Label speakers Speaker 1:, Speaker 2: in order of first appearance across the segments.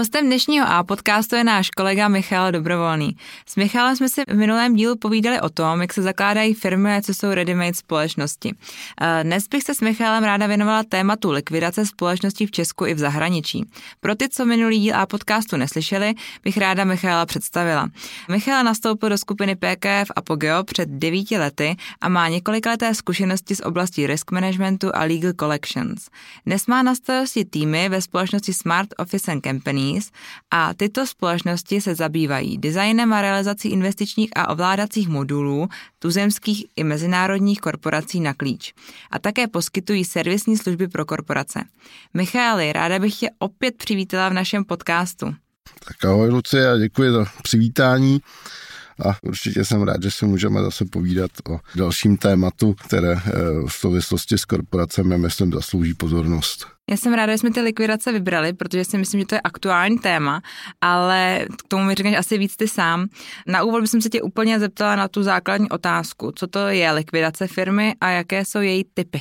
Speaker 1: Hostem dnešního A podcastu je náš kolega Michal Dobrovolný. S Michalem jsme si v minulém dílu povídali o tom, jak se zakládají firmy a co jsou ready-made společnosti. Eh, dnes bych se s Michalem ráda věnovala tématu likvidace společností v Česku i v zahraničí. Pro ty, co minulý díl A podcastu neslyšeli, bych ráda Michala představila. Michal nastoupil do skupiny PKF Apogeo před devíti lety a má leté zkušenosti z oblasti risk managementu a legal collections. Dnes má na starosti týmy ve společnosti Smart Office and Company Companies a tyto společnosti se zabývají designem a realizací investičních a ovládacích modulů tuzemských i mezinárodních korporací na klíč a také poskytují servisní služby pro korporace. Michaeli, ráda bych tě opět přivítala v našem podcastu.
Speaker 2: Tak ahoj Lucie a děkuji za přivítání a určitě jsem rád, že si můžeme zase povídat o dalším tématu, které eh, v souvislosti s korporacemi, myslím, zaslouží pozornost.
Speaker 1: Já jsem ráda, že jsme ty likvidace vybrali, protože si myslím, že to je aktuální téma, ale k tomu mi řekneš asi víc ty sám. Na úvod bych se tě úplně zeptala na tu základní otázku. Co to je likvidace firmy a jaké jsou její typy?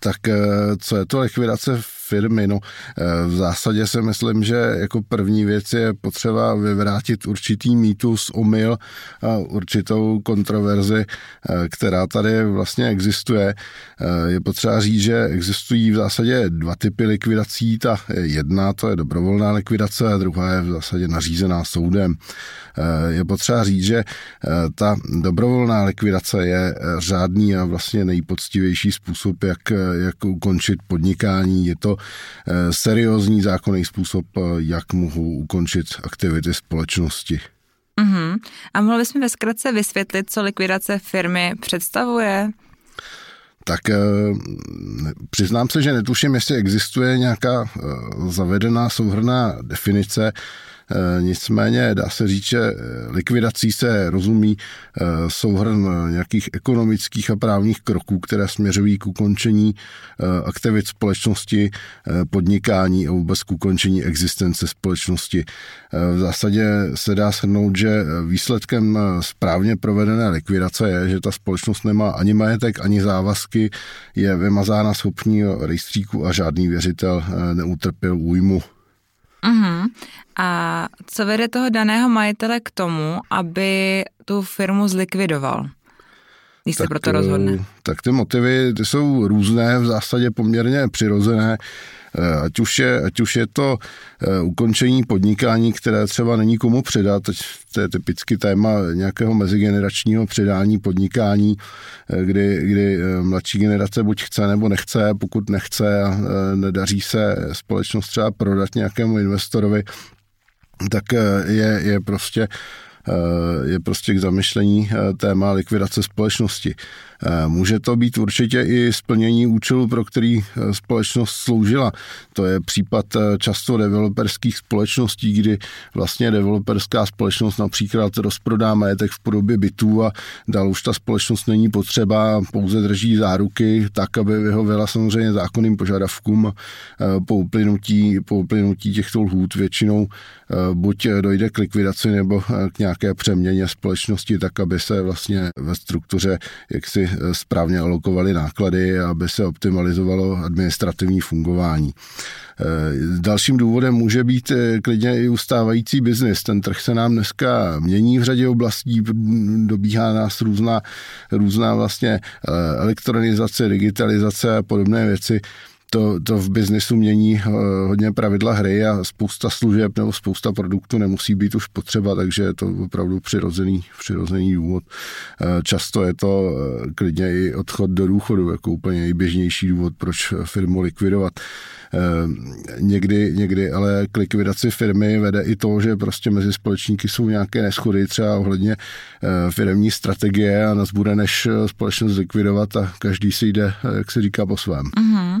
Speaker 2: Tak eh, co je to likvidace firmy? No, eh, v zásadě si myslím, že jako první věc je potřeba vyvrátit určitý mýtus, omyl a určitou kontroverzi, eh, která tady vlastně existuje. Je potřeba říct, že existují v zásadě dva typy likvidací. Ta jedna, to je dobrovolná likvidace a druhá je v zásadě nařízená soudem. Je potřeba říct, že ta dobrovolná likvidace je řádný a vlastně nejpoctivější způsob, jak jak ukončit podnikání. Je to eh, seriózní zákonný způsob, eh, jak mohu ukončit aktivity společnosti.
Speaker 1: Uh-huh. A mohl bys mi ve zkratce vysvětlit, co likvidace firmy představuje?
Speaker 2: Tak eh, přiznám se, že netuším, jestli existuje nějaká zavedená souhrná definice Eh, nicméně dá se říct, že eh, likvidací se rozumí eh, souhrn nějakých ekonomických a právních kroků, které směřují k ukončení aktivit společnosti, podnikání a vůbec k ukončení existence společnosti. V zásadě se dá shrnout, že výsledkem správně provedené likvidace je, že ta společnost nemá ani majetek, ani závazky, je vymazána schopní rejstříku a žádný věřitel neutrpěl újmu.
Speaker 1: Uh-huh. A co vede toho daného majitele k tomu, aby tu firmu zlikvidoval? Když tak, se proto rozhodne.
Speaker 2: Eh, tak ty motivy ty jsou různé, v zásadě poměrně přirozené. Eh, ať už je, ať už je to eh, ukončení podnikání, které třeba není komu předat, to je typicky téma nějakého mezigeneračního předání podnikání, eh, kdy, kdy mladší generace buď chce nebo nechce, pokud nechce a nedaří se společnost třeba prodat nějakému investorovi, tak je, je prostě je prostě k zamyšlení téma likvidace společnosti. Eh, může to být určitě i splnění účelu, pro který eh, společnost sloužila. To je případ eh, často developerských společností, kdy vlastně developerská společnost například rozprodá majetek v podobě bytů a dál už ta společnost není potřeba, pouze drží záruky tak, aby vyhověla samozřejmě zákonným požadavkům po uplynutí, po uplynutí těchto lhůt většinou buď dojde k likvidaci nebo k nějaké přeměně společnosti, tak aby se vlastně ve struktuře jaksi správně alokovali náklady, aby se optimalizovalo administrativní fungování. Eh, dalším důvodem může být eh, klidně i ustávající biznis. Ten trh se nám dneska mění v řadě oblastí, dobíhá nás různá, různá vlastně eh, elektronizace, digitalizace a podobné věci to, to v biznesu mění eh, hodně pravidla hry a spousta služeb nebo spousta produktů nemusí být už potřeba, takže je to opravdu přirozený, přirozený důvod. Eh, často je to eh, klidně i odchod do důchodu jako úplně nejběžnější důvod, proč firmu likvidovat. Někdy, někdy ale k likvidaci firmy vede i to, že prostě mezi společníky jsou nějaké neschody třeba ohledně firmní strategie a nás bude než společnost likvidovat a každý si jde, jak se říká, po svém. Uh-huh.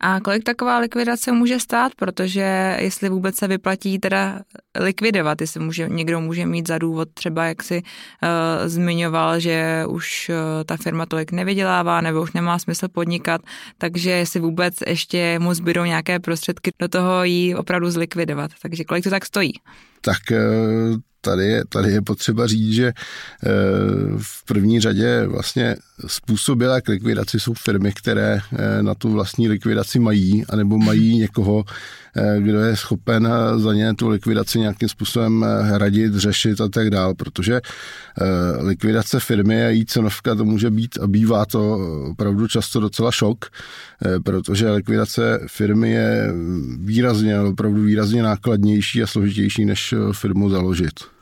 Speaker 1: A kolik taková likvidace může stát, protože jestli vůbec se vyplatí teda likvidovat, jestli může, někdo může mít za důvod třeba, jak si uh, zmiňoval, že už uh, ta firma tolik nevydělává nebo už nemá smysl podnikat, takže jestli vůbec ještě mu zbydou nějaké prostředky do toho jí opravdu zlikvidovat. Takže kolik to tak stojí?
Speaker 2: Tak uh tady je, tady je potřeba říct, že v první řadě vlastně způsobilé k likvidaci jsou firmy, které na tu vlastní likvidaci likvidaci mají, anebo mají někoho, eh, kdo je schopen za ně tu likvidaci nějakým způsobem hradit, řešit a tak dál, protože likvidace firmy a její cenovka to může být a bývá to opravdu často docela šok, protože likvidace firmy je výrazně, opravdu výrazně nákladnější a složitější, než firmu založit.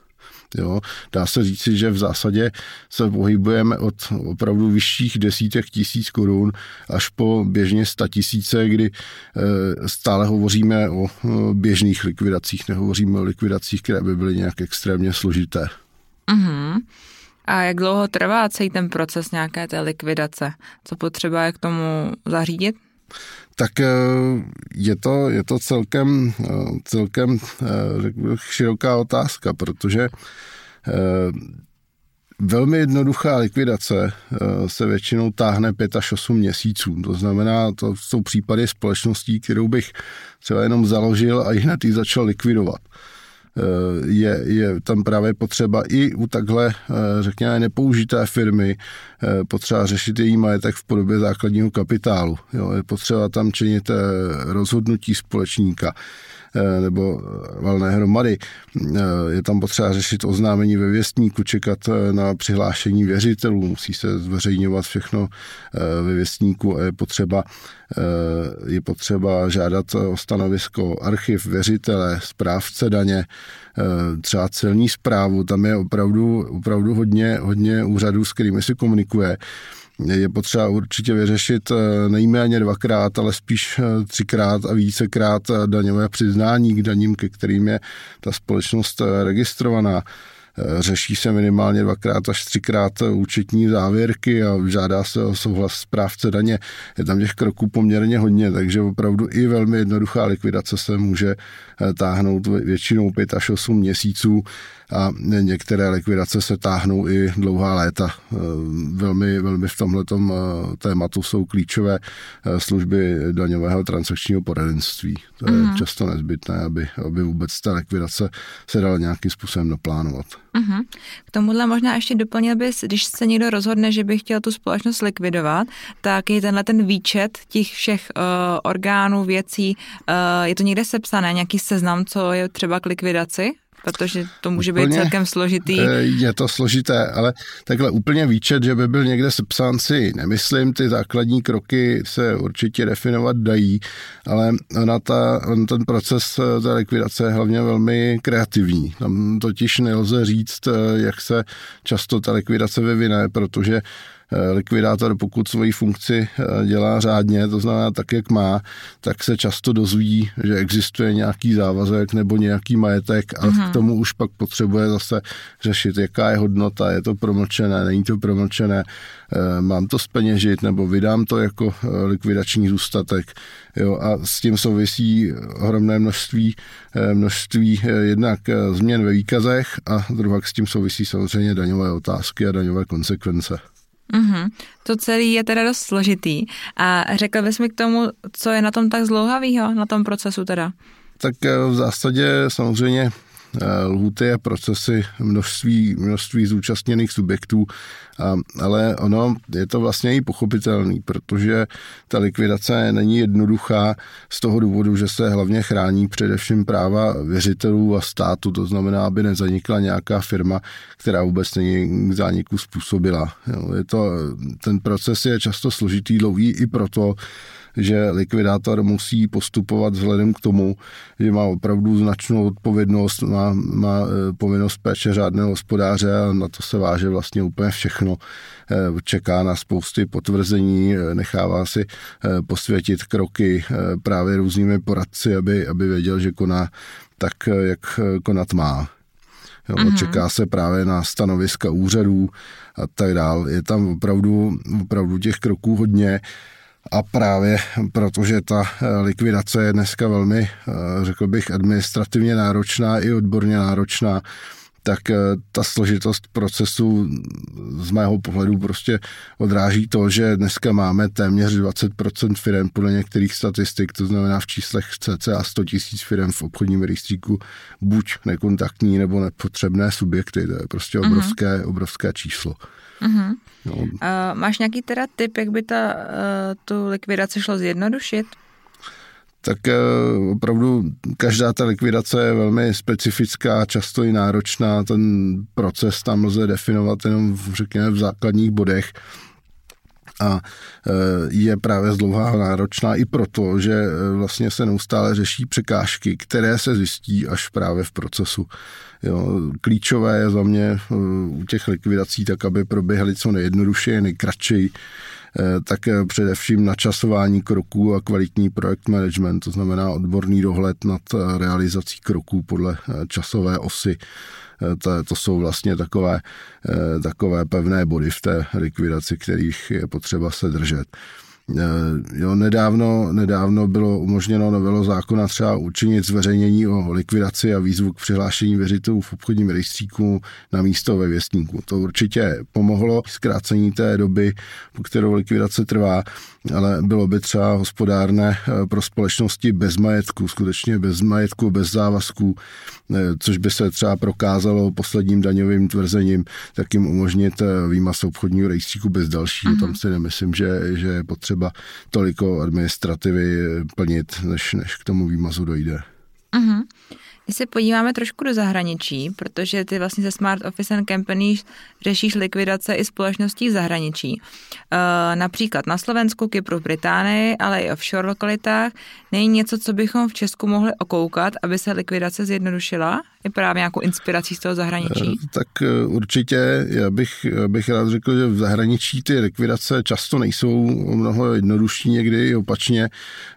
Speaker 2: Jo. Dá se říci, že v zásadě se pohybujeme od opravdu vyšších desítek tisíc korun až po běžně sta tisíce, kdy eh, stále hovoříme o běžných likvidacích, nehovoříme o likvidacích, které by byly nějak extrémně složité.
Speaker 1: Uh-huh. A jak dlouho trvá celý ten proces nějaké té likvidace? Co potřeba je k tomu zařídit?
Speaker 2: Tak eh, je to, je to celkem, eh, celkem eh, široká otázka, protože Velmi jednoduchá likvidace se většinou táhne 5 až 8 měsíců. To znamená, to jsou případy společností, kterou bych třeba jenom založil a hned ji začal likvidovat. Eh, je, je tam právě potřeba i u takhle, eh, řekněme, nepoužité firmy eh, potřeba řešit její majetek v podobě základního kapitálu. Jo, je potřeba tam činit rozhodnutí společníka. Eh, nebo valné hromady. Eh, je tam potřeba řešit oznámení ve věstníku, čekat eh, na přihlášení věřitelů, musí se zveřejňovat všechno ve věstníku a je potřeba je potřeba žádat o stanovisko archiv věřitele, správce daně, třeba celní zprávu, tam je opravdu, opravdu hodně, hodně úřadů, s kterými se komunikuje je potřeba určitě vyřešit eh, nejméně dvakrát, ale spíš eh, třikrát a vícekrát eh, daňové přiznání k daním, ke kterým je ta společnost registrovaná. Řeší se minimálně dvakrát až třikrát účetní závěrky a žádá se o souhlas správce daně. Je tam těch kroků poměrně hodně, takže opravdu i velmi jednoduchá likvidace se může táhnout většinou 5 až 8 měsíců a některé likvidace se táhnou i dlouhá léta. E, velmi, velmi v tomhle tématu jsou klíčové služby daňového transakčního poradenství. To je mm. často nezbytné, aby, aby vůbec ta likvidace se dala nějakým způsobem naplánovat.
Speaker 1: Mm-hmm. K tomuhle možná ještě doplnil bys, když se někdo rozhodne, že by chtěl tu společnost likvidovat, tak je tenhle ten výčet těch všech uh, orgánů, věcí, uh, je to někde sepsané, nějaký seznam, co je třeba k likvidaci? Protože to může úplně, být celkem složitý.
Speaker 2: Eh, je to složité, ale takhle úplně výčet, že by byl někde sepsán si nemyslím, ty základní kroky se určitě definovat dají, ale ona ta, on ten proces eh, té likvidace je hlavně velmi kreativní. Tam totiž nelze říct, eh, jak se často ta likvidace vyvine, protože likvidátor, pokud svoji funkci eh, dělá řádně, to znamená tak, jak má, tak se často dozví, že existuje nějaký závazek nebo nějaký majetek a mm-hmm. k tomu už pak potřebuje zase řešit, jaká je hodnota, je to promlčené, není to promlčené, eh, mám to speněžit nebo vydám to jako likvidační zůstatek. Jo, a s tím souvisí ohromné množství, množství jednak změn ve výkazech a druhá s tím souvisí samozřejmě daňové otázky a daňové konsekvence.
Speaker 1: Mm-hmm. To celé je teda dost složitý. A řekl bys mi k tomu, co je na tom tak zlouhavého, na tom procesu teda?
Speaker 2: Tak eh, v zásadě samozřejmě lhuty a procesy množství, množství zúčastněných subjektů, ale ono je to vlastně i pochopitelný, protože ta likvidace není jednoduchá z toho důvodu, že se hlavně chrání především práva věřitelů a státu, to znamená, aby nezanikla nějaká firma, která vůbec není k zániku způsobila. Je to, ten proces je často složitý, dlouhý i proto, že likvidátor musí postupovat vzhledem k tomu, že má opravdu značnou odpovědnost, má, má e, povinnost péče řádného hospodáře a na to se váže vlastně úplně všechno. E, čeká na spousty potvrzení, e, nechává si posvětit kroky právě různými poradci, aby, aby věděl, že koná tak, jak konat má. Jo, mm-hmm. Čeká se právě na stanoviska úřadů a tak dál. Je tam opravdu, opravdu těch kroků hodně. A právě protože ta eh, likvidace je dneska velmi, eh, řekl bych, administrativně náročná i odborně náročná, tak eh, ta složitost procesu z mého pohledu prostě odráží to, že dneska máme téměř 20% firm podle některých statistik, to znamená v číslech cca 100 tisíc firm v obchodním rejstříku buď nekontaktní nebo nepotřebné subjekty. To je prostě mhm. obrovské, mm-hmm. obrovské číslo.
Speaker 1: Mm-hmm. No. Uh, máš nějaký teda tip, jak by ta, uh, tu likvidaci šlo zjednodušit?
Speaker 2: tak opravdu každá ta likvidace je velmi specifická, často i náročná. Ten proces tam lze definovat jenom, řekněme, v základních bodech a e, je právě zdlouhá náročná i proto, že e, vlastně se neustále řeší překážky, které se zjistí až právě v procesu. Jo, klíčové je za mě e, u těch likvidací tak, aby proběhly co nejjednodušeji, nejkratší, tak především načasování kroků a kvalitní projekt management, to znamená odborný dohled nad realizací kroků podle časové osy Eh, to, to jsou vlastně takové, eh, takové pevné body v té likvidaci, kterých je potřeba se držet. Eh, jo, nedávno, nedávno bylo umožněno novelo zákona třeba učinit zveřejnění o likvidaci a výzvu k přihlášení věřitelů v obchodním rejstříku na místo ve věstníku. To určitě pomohlo zkrácení té doby, po kterou likvidace trvá, ale bylo by třeba hospodárné eh, pro společnosti bez majetku, skutečně bez majetku, bez závazků, což by se třeba prokázalo posledním daňovým tvrzením, tak jim umožnit výmaz obchodního rejstříku bez dalšího. Mm-hmm. Tam si nemyslím, že, že je potřeba třeba toliko administrativy plnit, než, než k tomu výmazu dojde.
Speaker 1: Uh-huh. Když se podíváme trošku do zahraničí, protože ty vlastně se Smart Office and Companies řešíš likvidace i společností v zahraničí. E, například na Slovensku, Kypru, Británii, ale i offshore lokalitách. Není něco, co bychom v Česku mohli okoukat, aby se likvidace zjednodušila? Je právě nějakou inspirací z toho zahraničí? E,
Speaker 2: tak e, určitě, já bych, bych rád řekl, že v zahraničí ty likvidace často nejsou mnoho jednodušší, někdy opačně,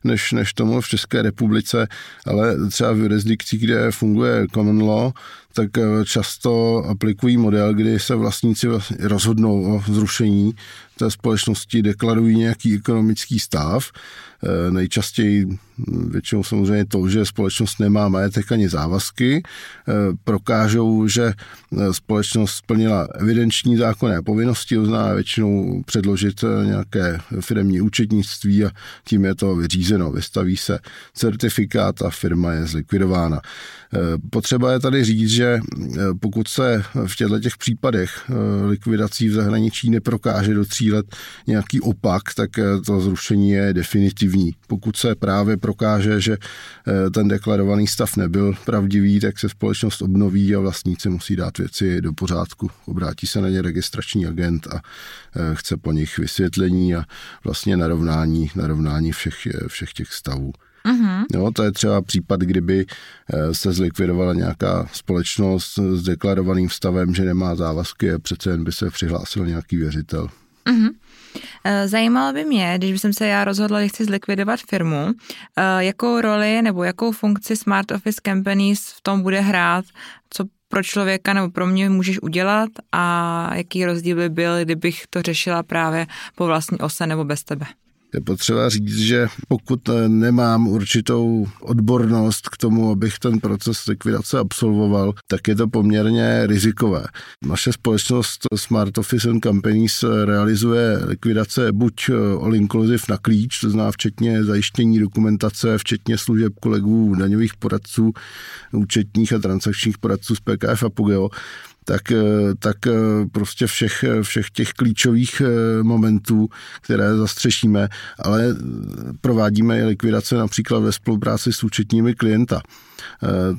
Speaker 2: než, než tomu v České republice, ale třeba v jurisdikci, kde funguje common law, tak eh, často aplikují model, kdy se vlastníci rozhodnou o zrušení té společnosti, deklarují nějaký ekonomický stav. Eh, nejčastěji hm, většinou samozřejmě to, že společnost nemá majetek ani závazky, eh, prokážou, že společnost splnila evidenční zákonné povinnosti, znamená většinou předložit nějaké firmní účetnictví a tím je to vyřízeno. Vystaví se certifikát a firma je zlikvidována. Potřeba je tady říct, že Eh, pokud se v těchto těch případech eh, likvidací v zahraničí neprokáže do tří let nějaký opak, tak eh, to zrušení je definitivní. Pokud se právě prokáže, že ten deklarovaný stav nebyl pravdivý, tak se společnost obnoví a vlastníci musí dát věci do pořádku. Obrátí se na ně registrační agent a chce po nich vysvětlení a vlastně narovnání, narovnání všech, všech těch stavů. Mm-hmm. Jo, to je třeba případ, kdyby eh, se zlikvidovala nějaká společnost s deklarovaným stavem, že nemá závazky a přece jen by se přihlásil nějaký věřitel. Mm-hmm.
Speaker 1: Zajímalo by mě, když jsem se já rozhodla, že chci zlikvidovat firmu, eh, jakou roli nebo jakou funkci Smart Office Companies v tom bude hrát, co pro člověka nebo pro mě můžeš udělat a jaký rozdíl by byl, kdybych to řešila právě po vlastní ose nebo bez tebe.
Speaker 2: Je potřeba říct, že pokud eh, nemám určitou odbornost k tomu, abych ten proces likvidace absolvoval, tak je to poměrně rizikové. Naše společnost Smart Office and Companies realizuje likvidace buď eh, all inclusive na klíč, to znamená včetně zajištění dokumentace, včetně služeb kolegů daňových poradců, účetních a transakčních poradců z PKF a Pugeo, tak, eh, tak eh, prostě všech, všech těch klíčových eh, momentů, které zastřešíme, ale provádíme i likvidace například ve spolupráci s účetními klienta.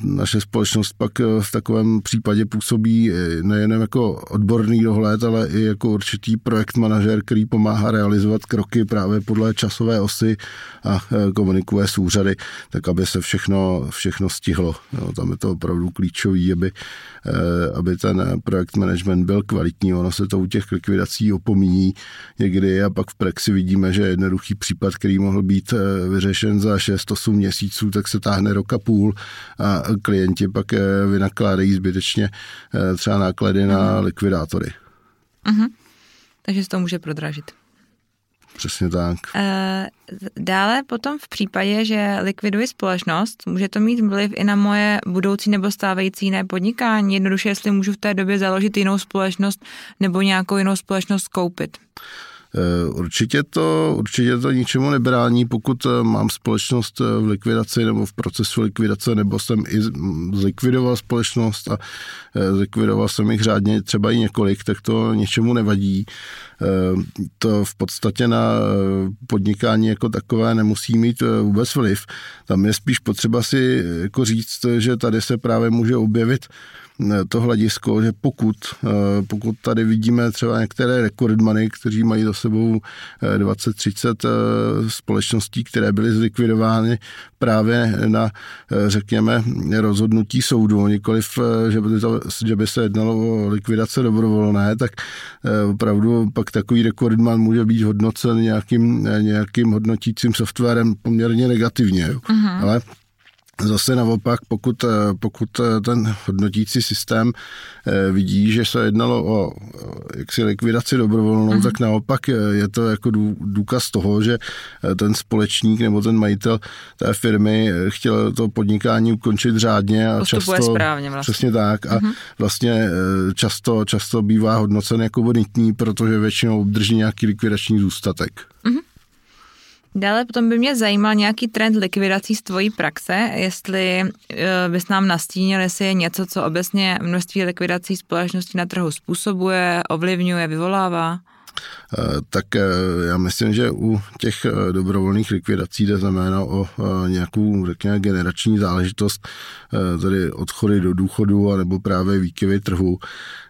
Speaker 2: Naše společnost pak v takovém případě působí nejen jako odborný dohled, ale i jako určitý projekt manažer, který pomáhá realizovat kroky právě podle časové osy a komunikuje s úřady, tak aby se všechno, všechno stihlo. Jo, tam je to opravdu klíčový, aby, aby ten ten projekt management byl kvalitní, ono se to u těch likvidací opomíní někdy a pak v praxi vidíme, že jednoduchý případ, který mohl být eh, vyřešen za 6-8 měsíců, tak se táhne roka půl a klienti pak eh, vynakládají zbytečně eh, třeba náklady na mhm. likvidátory.
Speaker 1: Uh-huh. Takže se to může prodražit.
Speaker 2: Přesně tak.
Speaker 1: Eh, dále potom v případě, že likviduji společnost, může to mít vliv i na moje budoucí nebo stávající jiné podnikání. Jednoduše, jestli můžu v té době založit jinou společnost nebo nějakou jinou společnost koupit.
Speaker 2: Eh, určitě to, určitě to ničemu nebrání, pokud eh, mám společnost v likvidaci nebo v procesu likvidace, nebo jsem i zlikvidoval společnost a zlikvidoval jsem jich řádně třeba i několik, tak to ničemu nevadí. To v podstatě na podnikání jako takové nemusí mít vůbec vliv. Tam je spíš potřeba si jako říct, že tady se právě může objevit to hledisko, že pokud, eh, pokud tady vidíme třeba některé rekordmany, kteří mají za sebou 20-30 eh, eh, společností, které byly zlikvidovány právě na, řekněme, rozhodnutí soudu, nikoliv, že by, to, že by se jednalo o likvidace dobrovolné, tak opravdu pak takový rekordman může být hodnocen nějakým, nějakým hodnotícím softwarem poměrně negativně. Uh-huh. Ale Zase naopak, pokud, eh, pokud eh, ten hodnotící systém eh, vidí, že se jednalo o jaksi likvidaci dobrovolnou, uh-huh. tak naopak je to jako důkaz toho, že ten společník nebo ten majitel té firmy chtěl to podnikání ukončit řádně a
Speaker 1: Postupuje
Speaker 2: často,
Speaker 1: správně vlastně.
Speaker 2: přesně tak a uh-huh. vlastně často, často bývá hodnocen jako bonitní, protože většinou obdrží nějaký likvidační zůstatek. Uh-huh.
Speaker 1: Dále potom by mě zajímal nějaký trend likvidací z tvojí praxe, jestli eh, bys nám nastínil, jestli je něco, co obecně množství likvidací společností na trhu způsobuje, ovlivňuje, vyvolává.
Speaker 2: Eh, tak eh, já myslím, že u těch dobrovolných likvidací jde znamená o nějakou, řekněme, generační záležitost, tedy odchody do důchodu, nebo právě výkyvy trhu.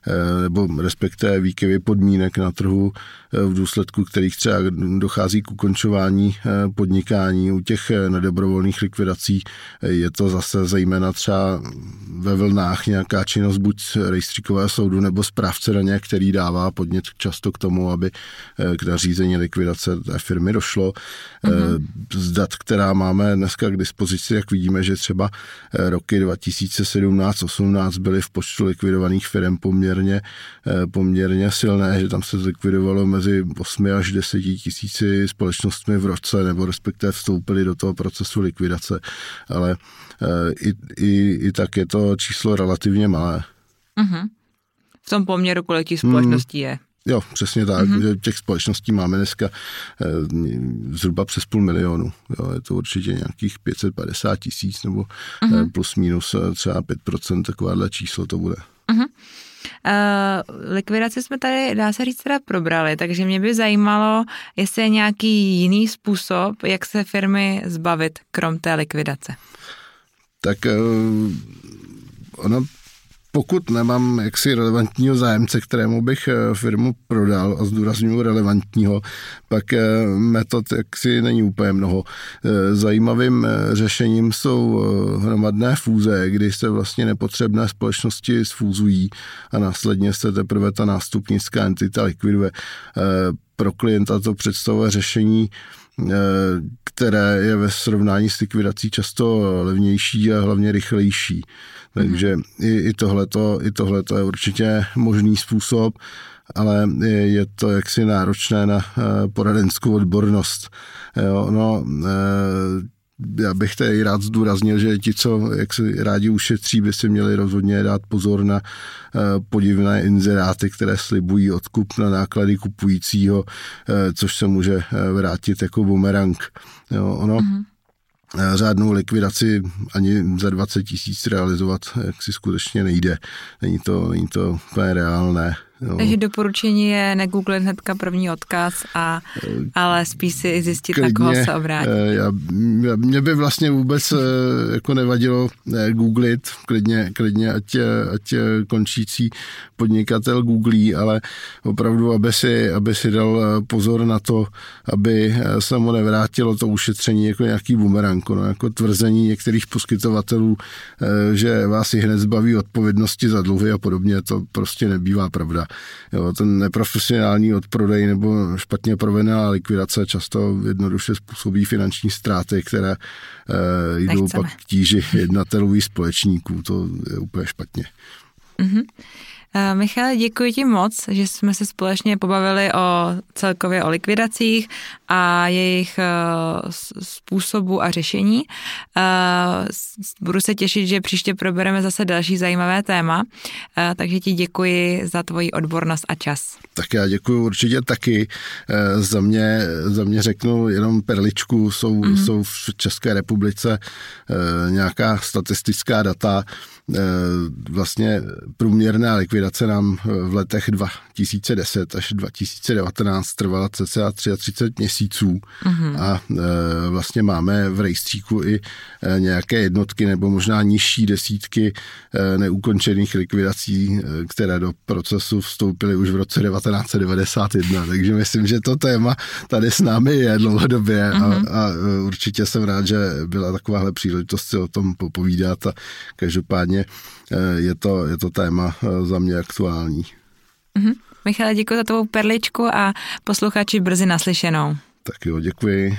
Speaker 2: Eh, nebo respektive výkyvy podmínek na trhu, eh, v důsledku kterých třeba dochází k ukončování eh, podnikání. U těch nedobrovolných likvidací je to zase zejména třeba ve vlnách nějaká činnost buď rejstříkového soudu nebo správce daně, který dává podnět často k tomu, aby k nařízení likvidace té firmy došlo. Mm-hmm. Z dat, která máme dneska k dispozici, jak vidíme, že třeba roky 2017-18 byly v počtu likvidovaných firm poměrně poměrně, eh, silné, že tam se zlikvidovalo mezi 8 až 10 tisíci společnostmi v roce, nebo respektive vstoupili do toho procesu likvidace, ale eh, i, i, i tak je to číslo relativně malé.
Speaker 1: Uh-huh. V tom poměru, kolik těch společností je.
Speaker 2: Jo, přesně tak. Mm-hmm. Těch společností máme dneska eh, zhruba přes půl milionu. Jo, je to určitě nějakých 550 tisíc nebo mm-hmm. plus minus třeba 5%, takováhle číslo to bude. Mm-hmm.
Speaker 1: Uh, likvidaci jsme tady, dá se říct, teda probrali, takže mě by zajímalo, jestli je nějaký jiný způsob, jak se firmy zbavit, krom té likvidace.
Speaker 2: Tak uh, ono pokud nemám jaksi relevantního zájemce, kterému bych eh, firmu prodal a zdůraznuju relevantního, pak eh, metod jaksi není úplně mnoho. Eh, zajímavým řešením jsou hromadné fúze, kdy se vlastně nepotřebné společnosti sfúzují a následně se teprve ta nástupnická entita likviduje. Pro klienta to představuje řešení které je ve srovnání s likvidací často levnější a hlavně rychlejší. Takže mm-hmm. i, i tohleto, i tohleto je určitě možný způsob, ale je, je to jaksi náročné na uh, poradenskou odbornost. Jo, no, uh, já bych tady rád zdůraznil, že ti, co jak si rádi ušetří, by si měli rozhodně dát pozor na uh, podivné inzeráty, které slibují odkup na náklady kupujícího, uh, což se může uh, vrátit jako bumerang. Jo, ono, mm-hmm řádnou likvidaci ani za 20 tisíc realizovat, jak si skutečně nejde. Není to, není to úplně reálné.
Speaker 1: Jo. Takže doporučení je negooglit hnedka první odkaz, a, ale spíš si zjistit, Klidně, na koho se obrátit.
Speaker 2: Eh, já, mě by vlastně vůbec eh, jako nevadilo eh, googlit, klidně, klidně ať, ať končící podnikatel googlí, ale opravdu, aby si, aby si dal pozor na to, aby se mu nevrátilo to ušetření jako nějaký bumerang, no, jako tvrzení některých poskytovatelů, že vás si hned zbaví odpovědnosti za dluhy a podobně, to prostě nebývá pravda. Jo, ten neprofesionální odprodej nebo špatně provedená likvidace často jednoduše způsobí finanční ztráty, které eh, jdou Nechceme. pak k tíži jednatelů společníků. To je úplně špatně.
Speaker 1: Mm-hmm. Michale, děkuji ti moc, že jsme se společně pobavili o celkově o likvidacích a jejich eh, způsobu a řešení. Eh, budu se těšit, že příště probereme zase další zajímavé téma, takže ti děkuji za tvoji odbornost a čas.
Speaker 2: Tak já děkuji určitě taky. Za mě, za mě řeknu jenom perličku, jsou, mm-hmm. jsou v České republice nějaká statistická data, vlastně průměrná likvidace nám v letech 2010 až 2019 trvala cca 33 měsíců mm-hmm. a vlastně máme v rejstříku i nějaké jednotky nebo možná nižší desítky neukončených likvidací, které do procesu vstoupily už v roce 1991, takže myslím, že to téma tady s námi je dlouhodobě mm-hmm. a, a určitě jsem rád, že byla takováhle příležitost si o tom popovídat a každopádně je to, je to téma za mě aktuální.
Speaker 1: Mm-hmm. Michale, děkuji za tvou perličku a posluchači brzy naslyšenou.
Speaker 2: Tak jo, děkuji.